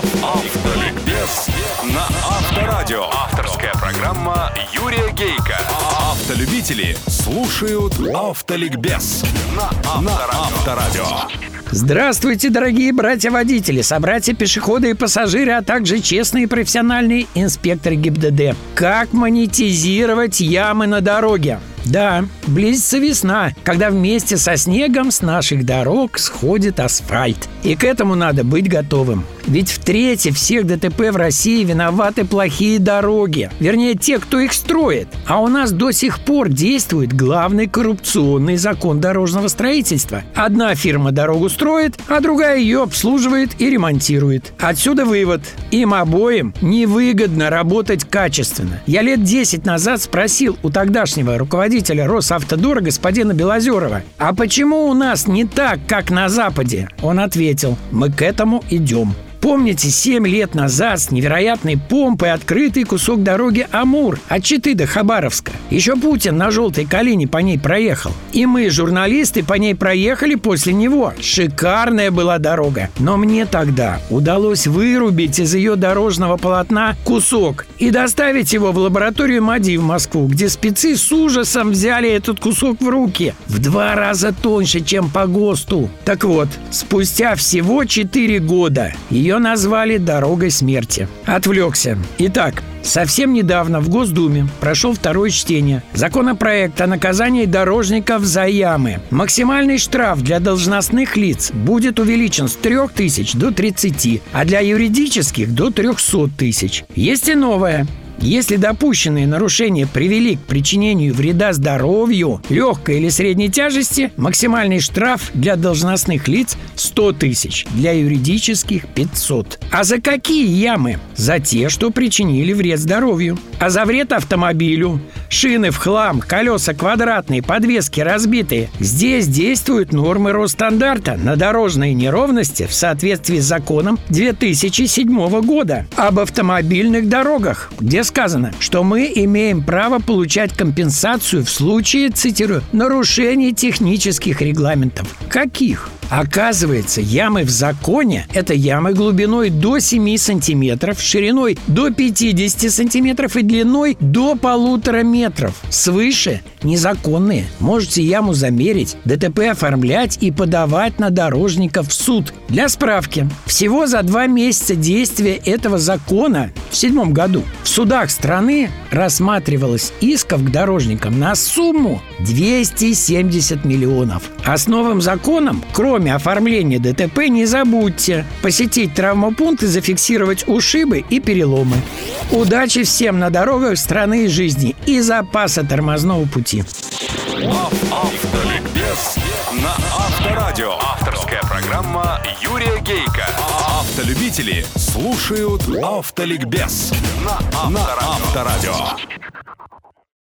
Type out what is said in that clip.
Автоликбез на Авторадио. Авторская программа Юрия Гейка. Автолюбители слушают Автоликбез на Авторадио. Здравствуйте, дорогие братья-водители, собратья-пешеходы и пассажиры, а также честные профессиональные инспекторы ГИБДД. Как монетизировать ямы на дороге? Да, близится весна, когда вместе со снегом с наших дорог сходит асфальт. И к этому надо быть готовым. Ведь в трети всех ДТП в России виноваты плохие дороги. Вернее, те, кто их строит. А у нас до сих пор действует главный коррупционный закон дорожного строительства. Одна фирма дорогу строит, а другая ее обслуживает и ремонтирует. Отсюда вывод. Им обоим невыгодно работать качественно. Я лет 10 назад спросил у тогдашнего руководителя Росавтодора господина Белозерова, а почему у нас не так, как на Западе? Он ответил, мы к этому идем. Помните, 7 лет назад с невероятной помпой открытый кусок дороги Амур от Читы до Хабаровска. Еще Путин на желтой калине по ней проехал. И мы, журналисты, по ней проехали после него. Шикарная была дорога. Но мне тогда удалось вырубить из ее дорожного полотна кусок и доставить его в лабораторию МАДИ в Москву, где спецы с ужасом взяли этот кусок в руки. В два раза тоньше, чем по ГОСТу. Так вот, спустя всего 4 года ее ее назвали «Дорогой смерти». Отвлекся. Итак, Совсем недавно в Госдуме прошел второе чтение законопроекта о наказании дорожников за ямы. Максимальный штраф для должностных лиц будет увеличен с 3 тысяч до 30, а для юридических до 300 тысяч. Есть и новое. Если допущенные нарушения привели к причинению вреда здоровью легкой или средней тяжести, максимальный штраф для должностных лиц 100 тысяч, для юридических 500. А за какие ямы? За те, что причинили вред здоровью. А за вред автомобилю? Шины в хлам, колеса квадратные, подвески разбитые. Здесь действуют нормы Росстандарта на дорожные неровности в соответствии с законом 2007 года об автомобильных дорогах, где сказано, что мы имеем право получать компенсацию в случае, цитирую, нарушений технических регламентов. Каких? Оказывается, ямы в законе – это ямы глубиной до 7 сантиметров, шириной до 50 сантиметров и длиной до полутора метров. Свыше – незаконные. Можете яму замерить, ДТП оформлять и подавать на дорожников в суд. Для справки, всего за два месяца действия этого закона в седьмом году в судах страны рассматривалось исков к дорожникам на сумму 270 миллионов. А с новым законом, кроме Кроме оформления ДТП не забудьте посетить травмопункт и зафиксировать ушибы и переломы. Удачи всем на дорогах страны и жизни и запаса тормозного пути. Автоликбез на Авторадио. Авторская программа Юрия Гейка. Автолюбители слушают Автоликбез на Авторадио.